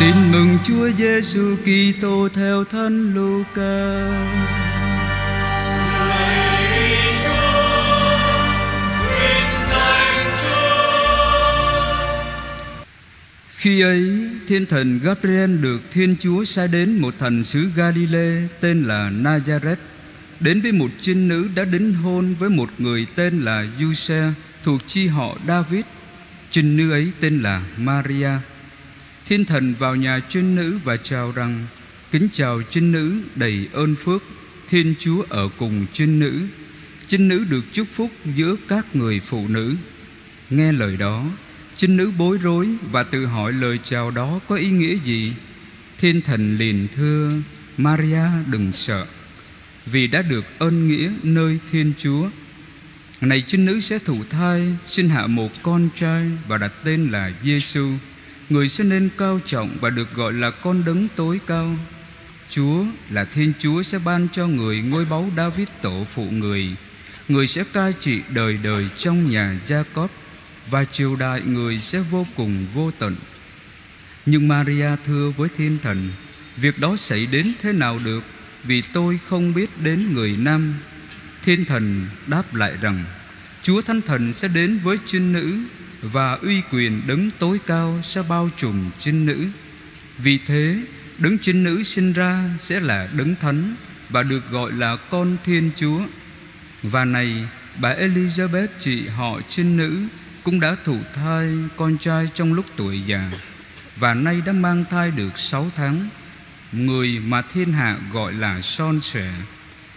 Tin mừng Chúa Giêsu Kitô theo Thánh Luca. Khi ấy, thiên thần Gabriel được Thiên Chúa sai đến một thành xứ Galilee tên là Nazareth, đến với một trinh nữ đã đính hôn với một người tên là Giuse thuộc chi họ David. Trinh nữ ấy tên là Maria. Thiên thần vào nhà trinh nữ và chào rằng: Kính chào trinh nữ đầy ơn phước, Thiên Chúa ở cùng trinh nữ. Trinh nữ được chúc phúc giữa các người phụ nữ. Nghe lời đó, Trinh nữ bối rối và tự hỏi lời chào đó có ý nghĩa gì Thiên thần liền thưa Maria đừng sợ Vì đã được ơn nghĩa nơi Thiên Chúa Này trinh nữ sẽ thụ thai Sinh hạ một con trai Và đặt tên là Giêsu Người sẽ nên cao trọng Và được gọi là con đấng tối cao Chúa là Thiên Chúa sẽ ban cho người ngôi báu David tổ phụ người Người sẽ cai trị đời đời trong nhà Jacob và triều đại người sẽ vô cùng vô tận. Nhưng Maria thưa với thiên thần, việc đó xảy đến thế nào được, vì tôi không biết đến người nam. Thiên thần đáp lại rằng, Chúa Thánh Thần sẽ đến với trinh nữ và uy quyền đấng tối cao sẽ bao trùm trinh nữ. Vì thế, đấng trinh nữ sinh ra sẽ là đấng thánh và được gọi là con Thiên Chúa. Và này, bà Elizabeth chị họ trinh nữ cũng đã thụ thai con trai trong lúc tuổi già và nay đã mang thai được sáu tháng người mà thiên hạ gọi là son sẻ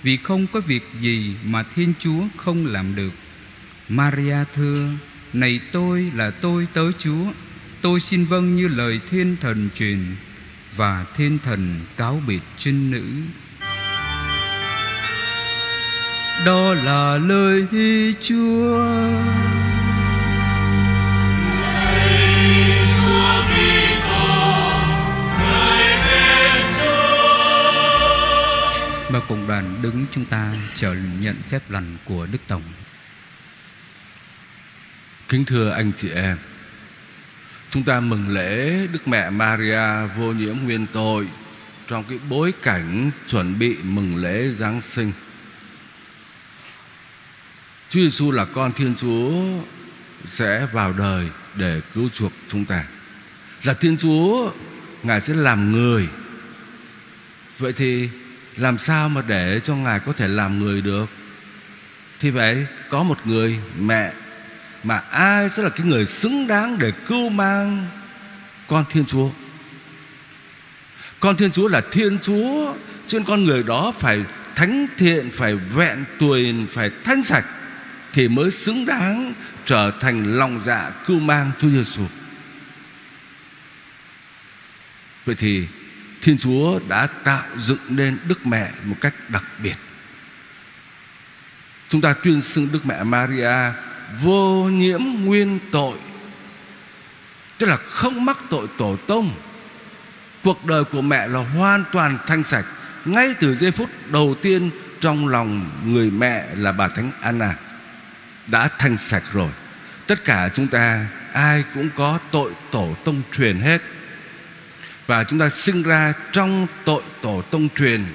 vì không có việc gì mà thiên chúa không làm được maria thưa này tôi là tôi tớ chúa, tôi xin vâng như lời thiên thần truyền và thiên thần cáo biệt trinh nữ. Đó là lời chúa. Và cùng đoàn đứng chúng ta chờ nhận phép lành của Đức Tổng Kính thưa anh chị em, Chúng ta mừng lễ Đức Mẹ Maria vô nhiễm nguyên tội Trong cái bối cảnh chuẩn bị mừng lễ Giáng sinh. Chúa Giêsu là con Thiên Chúa Sẽ vào đời để cứu chuộc chúng ta. Là Thiên Chúa, Ngài sẽ làm người. Vậy thì làm sao mà để cho Ngài có thể làm người được? Thì vậy, có một người mẹ mà ai sẽ là cái người xứng đáng để cưu mang Con Thiên Chúa Con Thiên Chúa là Thiên Chúa Trên con người đó phải thánh thiện, Phải vẹn tuyền, Phải thanh sạch Thì mới xứng đáng trở thành lòng dạ cưu mang Chúa Giêsu. Vậy thì Thiên Chúa đã tạo dựng nên Đức Mẹ một cách đặc biệt Chúng ta tuyên xưng Đức Mẹ Maria Vô nhiễm nguyên tội. Tức là không mắc tội tổ tông. Cuộc đời của mẹ là hoàn toàn thanh sạch. Ngay từ giây phút đầu tiên Trong lòng người mẹ là bà Thánh Anna Đã thanh sạch rồi. Tất cả chúng ta, Ai cũng có tội tổ tông truyền hết. Và chúng ta sinh ra trong tội tổ tông truyền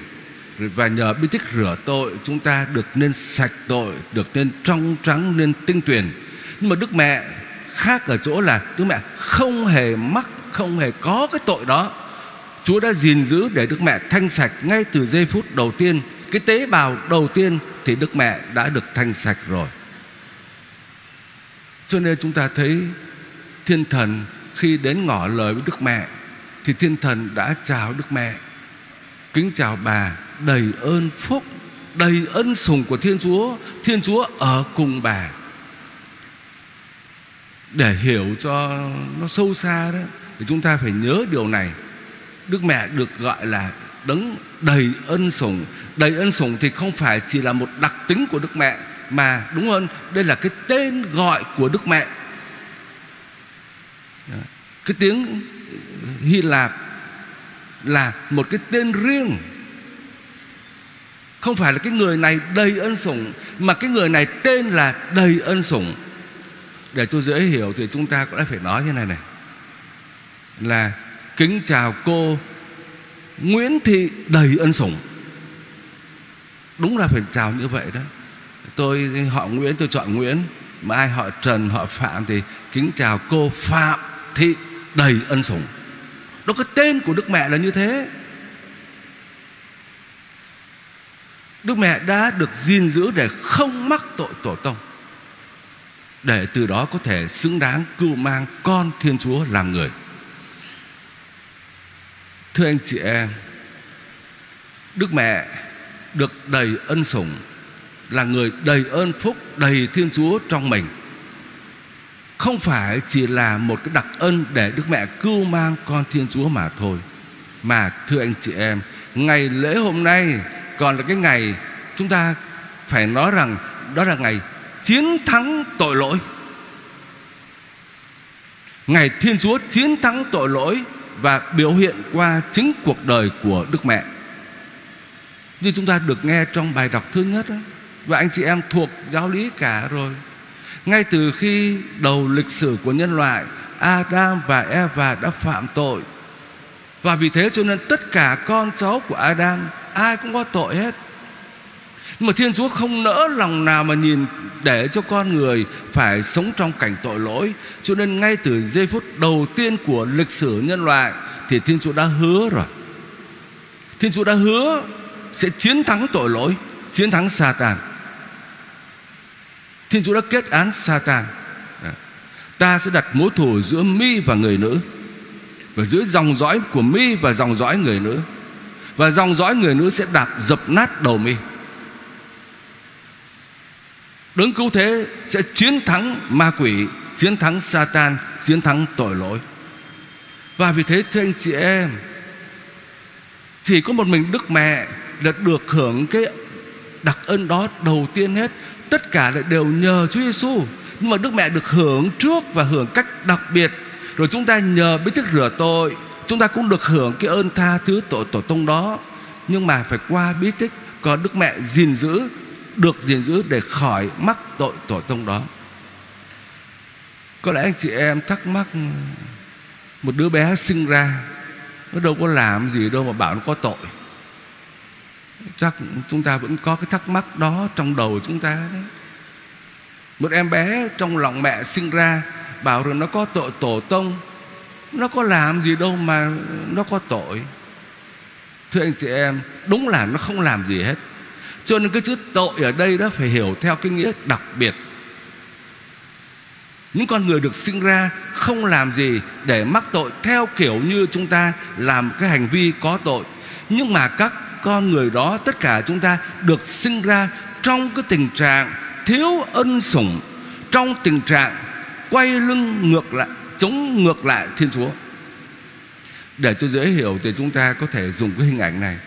và nhờ bí tích rửa tội, chúng ta được nên sạch tội, được nên trong trắng, nên tinh tuyền. Nhưng mà đức mẹ khác ở chỗ là đức mẹ không hề mắc, không hề có cái tội đó. Chúa đã gìn giữ để đức mẹ thanh sạch ngay từ giây phút đầu tiên. Cái tế bào đầu tiên thì đức mẹ đã được thanh sạch rồi. Cho nên chúng ta thấy thiên thần khi đến ngỏ lời với đức mẹ, thì thiên thần đã chào Đức Mẹ, Kính chào bà đầy ơn phúc, Đầy ân sủng của Thiên Chúa Thiên Chúa ở cùng bà. Để hiểu cho nó sâu xa đó, Thì chúng ta phải nhớ điều này. Đức Mẹ được gọi là đấng đầy ân sủng. Đầy ân sủng thì không phải chỉ là một đặc tính của Đức Mẹ, Mà đúng hơn, Đây là cái tên gọi của Đức Mẹ. Cái tiếng Hy Lạp là một cái tên riêng không phải là cái người này đầy ân sủng, mà cái người này tên là đầy ân sủng. Để cho dễ hiểu thì chúng ta cũng đã phải nói như này này. Là Kính chào cô Nguyễn Thị đầy ân sủng. Đúng là phải chào như vậy đó. Tôi, họ Nguyễn, tôi chọn Nguyễn, Mà ai họ Trần, họ Phạm thì Kính chào cô Phạm Thị đầy ân sủng. Đó cái tên của Đức Mẹ là như thế. Đức Mẹ đã được gìn giữ để không mắc tội tổ tông, Để từ đó có thể xứng đáng cưu mang con Thiên Chúa làm người. Thưa anh chị em, Đức Mẹ được đầy ân sủng, Là người đầy ơn phúc, Đầy Thiên Chúa trong mình. Không phải chỉ là một cái đặc ân Để Đức Mẹ cưu mang con Thiên Chúa mà thôi. Mà thưa anh chị em, Ngày lễ hôm nay còn là cái ngày Chúng ta phải nói rằng Đó là ngày chiến thắng tội lỗi Ngày Thiên Chúa chiến thắng tội lỗi và biểu hiện qua chính cuộc đời của Đức Mẹ. Như chúng ta được nghe trong bài đọc thứ nhất đó, và anh chị em thuộc giáo lý cả rồi. Ngay từ khi đầu lịch sử của nhân loại, Adam và Eva đã phạm tội. Và vì thế cho nên tất cả con cháu của Adam ai cũng có tội hết. Nhưng mà Thiên Chúa không nỡ lòng nào mà nhìn để cho con người phải sống trong cảnh tội lỗi. Cho nên ngay từ giây phút đầu tiên của lịch sử nhân loại thì Thiên Chúa đã hứa rồi. Thiên Chúa đã hứa sẽ chiến thắng tội lỗi, chiến thắng Satan. Thiên Chúa đã kết án Satan. À, ta sẽ đặt mối thù giữa mi và người nữ và giữa dòng dõi của mi và dòng dõi người nữ và dòng dõi người nữ sẽ đạp dập nát đầu mi. Đấng cứu thế sẽ chiến thắng ma quỷ, Chiến thắng Satan, Chiến thắng tội lỗi. Và vì thế, thưa anh chị em, Chỉ có một mình Đức Mẹ Là được hưởng cái đặc ân đó đầu tiên hết. Tất cả lại đều nhờ Chúa Giêsu Nhưng mà Đức Mẹ được hưởng trước Và hưởng cách đặc biệt. Rồi chúng ta nhờ bí thức rửa tội. Chúng ta cũng được hưởng cái ơn tha thứ tội tổ tông đó. Nhưng mà phải qua bí tích có Đức Mẹ gìn giữ, được gìn giữ để khỏi mắc tội tổ tông đó. Có lẽ anh chị em thắc mắc, một đứa bé sinh ra, nó đâu có làm gì đâu mà bảo nó có tội. Chắc chúng ta vẫn có cái thắc mắc đó trong đầu chúng ta đấy. Một em bé trong lòng mẹ sinh ra, bảo rằng nó có tội tổ tông nó có làm gì đâu mà nó có tội. Thưa anh chị em, đúng là nó không làm gì hết. Cho nên cái chữ tội ở đây đó phải hiểu theo cái nghĩa đặc biệt. Những con người được sinh ra không làm gì để mắc tội theo kiểu như chúng ta làm cái hành vi có tội. Nhưng mà các con người đó, tất cả chúng ta được sinh ra trong cái tình trạng thiếu ân sủng, trong tình trạng quay lưng ngược lại chống ngược lại thiên chúa. Để cho dễ hiểu thì chúng ta có thể dùng cái hình ảnh này.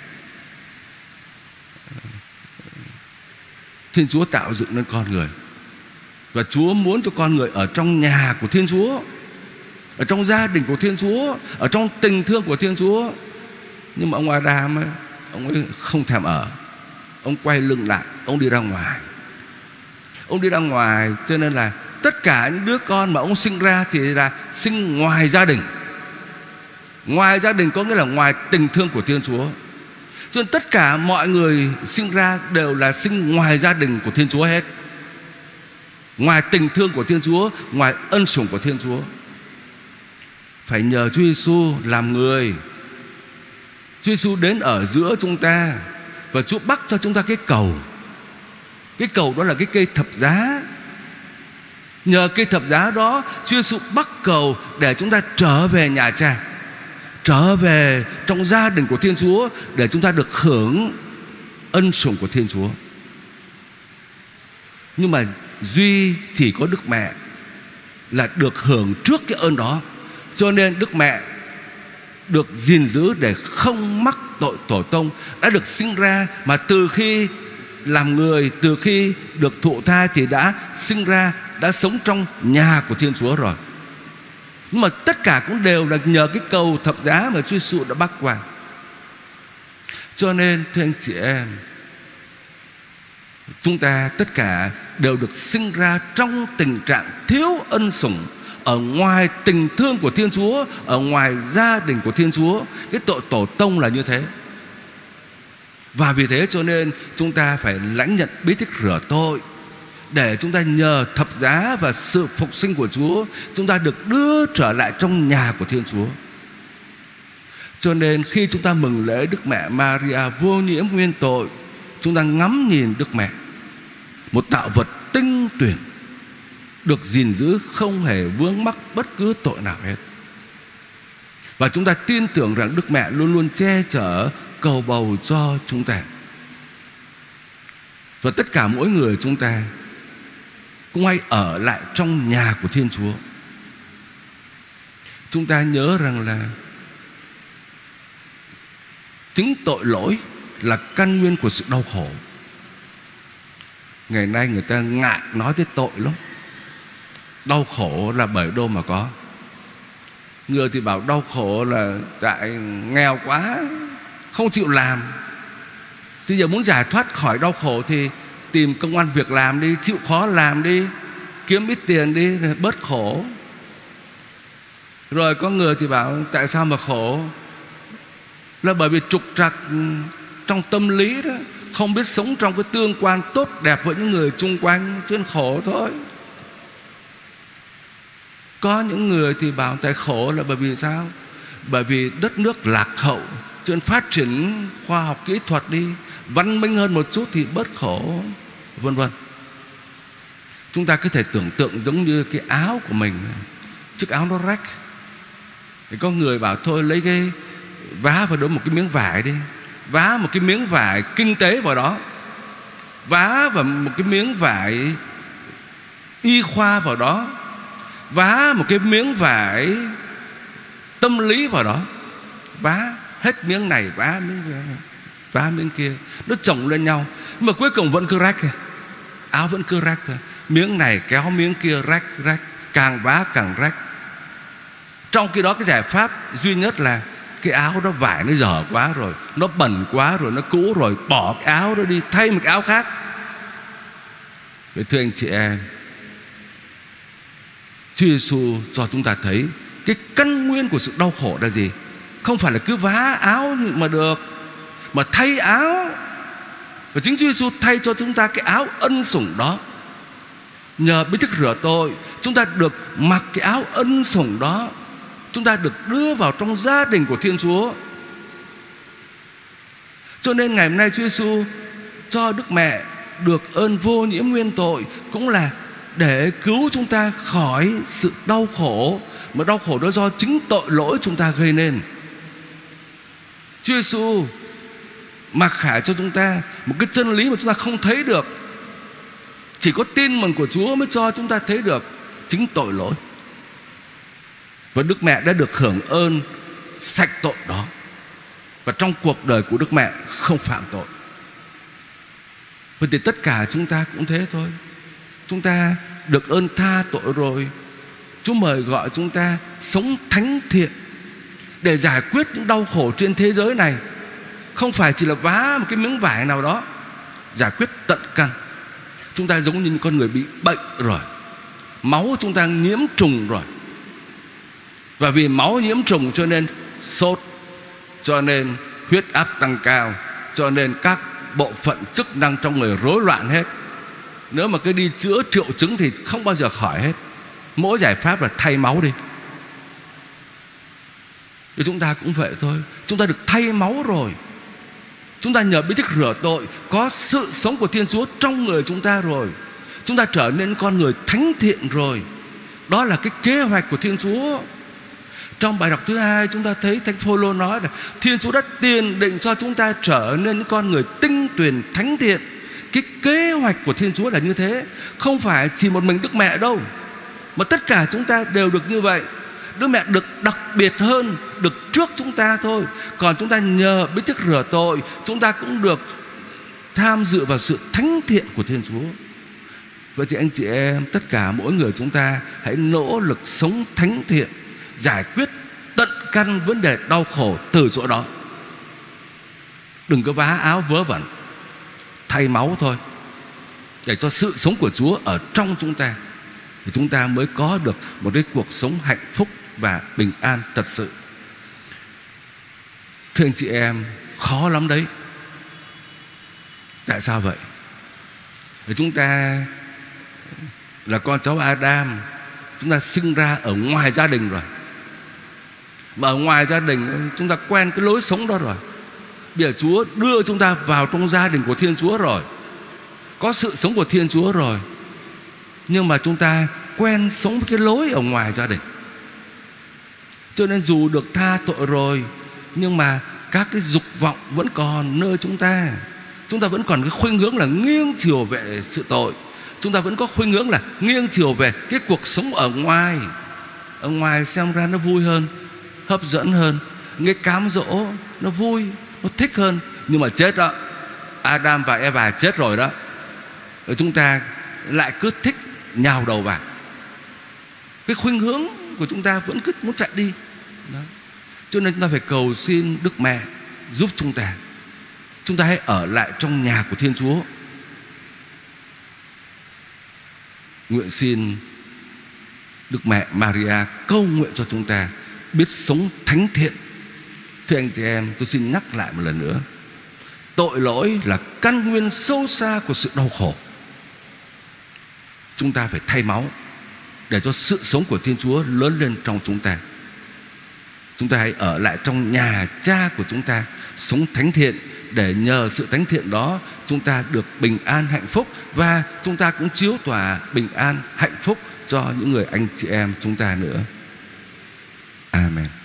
Thiên Chúa tạo dựng nên con người. Và Chúa muốn cho con người ở trong nhà của Thiên Chúa Ở trong gia đình của Thiên Chúa Ở trong tình thương của Thiên Chúa. Nhưng mà ông Adam ấy, Ông ấy không thèm ở. Ông quay lưng lại Ông đi ra ngoài. Ông đi ra ngoài cho nên là Tất cả những đứa con mà ông sinh ra Thì là sinh ngoài gia đình. Ngoài gia đình có nghĩa là ngoài tình thương của Thiên Chúa. Cho nên tất cả mọi người sinh ra đều là sinh ngoài gia đình của Thiên Chúa hết. Ngoài tình thương của Thiên Chúa, Ngoài ân sủng của Thiên Chúa. Phải nhờ Chúa Giêsu làm người. Chúa Giêsu đến ở giữa chúng ta Và Chúa bắt cho chúng ta cái cầu. Cái cầu đó là cái cây thập giá. Nhờ cây thập giá đó, Chúa Giêsu bắt cầu để chúng ta trở về nhà cha, trở về trong gia đình của Thiên Chúa để chúng ta được hưởng ân sủng của Thiên Chúa. Nhưng mà duy chỉ có Đức Mẹ là được hưởng trước cái ơn đó. Cho nên Đức Mẹ được gìn giữ để không mắc tội tổ tông, đã được sinh ra mà từ khi làm người, từ khi được thụ thai thì đã sinh ra đã sống trong nhà của Thiên Chúa rồi. Nhưng mà tất cả cũng đều là nhờ cái cầu thập giá mà Chúa Giêsu đã bắt qua. Cho nên, thưa anh chị em, Chúng ta tất cả đều được sinh ra trong tình trạng thiếu ân sủng, ở ngoài tình thương của Thiên Chúa, ở ngoài gia đình của Thiên Chúa cái tội tổ tông là như thế và vì thế cho nên chúng ta phải lãnh nhận bí tích rửa tội để chúng ta nhờ thập giá và sự phục sinh của Chúa chúng ta được đưa trở lại trong nhà của Thiên Chúa. Cho nên khi chúng ta mừng lễ Đức Mẹ Maria vô nhiễm nguyên tội, chúng ta ngắm nhìn Đức Mẹ, một tạo vật tinh tuyển được gìn giữ không hề vướng mắc bất cứ tội nào hết. Và chúng ta tin tưởng rằng Đức Mẹ luôn luôn che chở cầu bầu cho chúng ta. Và tất cả mỗi người chúng ta cũng hãy ở lại trong nhà của Thiên Chúa. Chúng ta nhớ rằng là chính tội lỗi là căn nguyên của sự đau khổ. Ngày nay người ta ngại nói tới tội lắm. Đau khổ là bởi đâu mà có. Người thì bảo đau khổ là tại nghèo quá, không chịu làm. Thì giờ muốn giải thoát khỏi đau khổ thì tìm công an việc làm đi, chịu khó làm đi, kiếm ít tiền đi bớt khổ. Rồi có người thì bảo, tại sao mà khổ? Là bởi vì trục trặc ừ, trong tâm lý đó, không biết sống trong cái tương quan tốt đẹp với những người chung quanh, cho nên khổ thôi. Có những người thì bảo, tại khổ là bởi vì sao? Bởi vì đất nước lạc hậu cho nên phát triển khoa học kỹ thuật đi, văn minh hơn một chút thì bớt khổ, vân vân. Chúng ta có thể tưởng tượng giống như cái áo của mình, chiếc áo nó rách. Thì có người bảo thôi, lấy cái vá vào đó một cái miếng vải đi, vá một cái miếng vải kinh tế vào đó, vá vào một cái miếng vải y khoa vào đó, vá một cái miếng vải tâm lý vào đó, vá hết miếng này, vá miếng vá miếng kia. Nó chồng lên nhau. Nhưng mà cuối cùng vẫn cứ rách. Áo vẫn cứ rách thôi. Miếng này kéo miếng kia rách rách. Càng vá càng rách. Trong khi đó cái giải pháp duy nhất là cái áo đó vải nó dở quá rồi. Nó bẩn quá rồi, nó cũ rồi. Bỏ cái áo đó đi, thay một cái áo khác. Vậy thưa anh chị em, Chúa Giêsu cho chúng ta thấy cái căn nguyên của sự đau khổ là gì? Không phải là cứ vá áo mà được, mà thay áo. Và chính Chúa Giêsu thay cho chúng ta cái áo ân sủng đó. Nhờ bí thức rửa tội, Chúng ta được mặc cái áo ân sủng đó. Chúng ta được đưa vào trong gia đình của Thiên Chúa. Cho nên ngày hôm nay Chúa Giêsu cho Đức Mẹ được ơn vô nhiễm nguyên tội, Cũng là để cứu chúng ta khỏi sự đau khổ, Mà đau khổ đó do chính tội lỗi chúng ta gây nên. Chúa Giêsu mặc khải cho chúng ta một cái chân lý mà chúng ta không thấy được. Chỉ có tin mừng của Chúa mới cho chúng ta thấy được chính tội lỗi. Và Đức Mẹ đã được hưởng ơn sạch tội đó. Và trong cuộc đời của Đức Mẹ không phạm tội. Vậy thì tất cả chúng ta cũng thế thôi. Chúng ta được ơn tha tội rồi. Chúa mời gọi chúng ta sống thánh thiện. Để giải quyết những đau khổ trên thế giới này. Không phải chỉ là vá một cái miếng vải nào đó, Giải quyết tận căn. Chúng ta giống như những con người bị bệnh rồi, Máu chúng ta nhiễm trùng rồi. Và vì máu nhiễm trùng cho nên sốt, Cho nên huyết áp tăng cao, Cho nên các bộ phận chức năng trong người rối loạn hết. Nếu mà cứ đi chữa triệu chứng thì không bao giờ khỏi hết. Mỗi giải pháp là thay máu đi thì chúng ta cũng vậy thôi. Chúng ta được thay máu rồi. Chúng ta nhờ bí tích rửa tội, Có sự sống của Thiên Chúa trong người chúng ta rồi. Chúng ta trở nên con người thánh thiện rồi. Đó là cái kế hoạch của Thiên Chúa. Trong bài đọc thứ hai, chúng ta thấy Thánh Phaolô nói là Thiên Chúa đã tiền định cho chúng ta trở nên những con người tinh tuyển thánh thiện. Cái kế hoạch của Thiên Chúa là như thế. Không phải chỉ một mình Đức Mẹ đâu, Mà tất cả chúng ta đều được như vậy. Đức mẹ được đặc biệt hơn Được trước chúng ta thôi. Còn chúng ta nhờ biết thức rửa tội, Chúng ta cũng được tham dự vào sự thánh thiện của Thiên Chúa. Vậy thì anh chị em, Tất cả mỗi người chúng ta Hãy nỗ lực sống thánh thiện, Giải quyết tận căn vấn đề đau khổ từ chỗ đó. Đừng có vá áo vớ vẩn, Thay máu thôi, Để cho sự sống của Chúa ở trong chúng ta, thì chúng ta mới có được một cái cuộc sống hạnh phúc và bình an thật sự. Thưa anh chị em, khó lắm đấy. Tại sao vậy? Chúng ta là con cháu Adam, chúng ta sinh ra ở ngoài gia đình rồi. Mà ở ngoài gia đình, chúng ta quen cái lối sống đó rồi. Bây giờ Chúa đưa chúng ta vào trong gia đình của Thiên Chúa rồi. Có sự sống của Thiên Chúa rồi. Nhưng mà chúng ta quen sống với cái lối ở ngoài gia đình cho nên dù được tha tội rồi, nhưng mà các cái dục vọng vẫn còn nơi chúng ta. Chúng ta vẫn còn cái khuynh hướng là nghiêng chiều về sự tội. Chúng ta vẫn có khuynh hướng là nghiêng chiều về cái cuộc sống ở ngoài. Ở ngoài xem ra nó vui hơn, hấp dẫn hơn. Cái cám dỗ nó vui, nó thích hơn. Nhưng mà chết đó, Adam và Eva chết rồi đó. Rồi chúng ta lại cứ thích nhào đầu vào. Cái khuynh hướng của chúng ta vẫn cứ muốn chạy đi đó. cho nên chúng ta phải cầu xin Đức Mẹ giúp chúng ta. Chúng ta hãy ở lại trong nhà của Thiên Chúa. Nguyện xin Đức Mẹ Maria câu nguyện cho chúng ta biết sống thánh thiện. Thưa anh chị em, tôi xin nhắc lại một lần nữa. Tội lỗi là căn nguyên sâu xa của sự đau khổ. Chúng ta phải thay máu Để cho sự sống của Thiên Chúa lớn lên trong chúng ta. Chúng ta hãy ở lại trong nhà cha của chúng ta, Sống thánh thiện, Để nhờ sự thánh thiện đó, Chúng ta được bình an, hạnh phúc, Và chúng ta cũng chiếu tỏa bình an, hạnh phúc Cho những người anh chị em chúng ta nữa. Amen.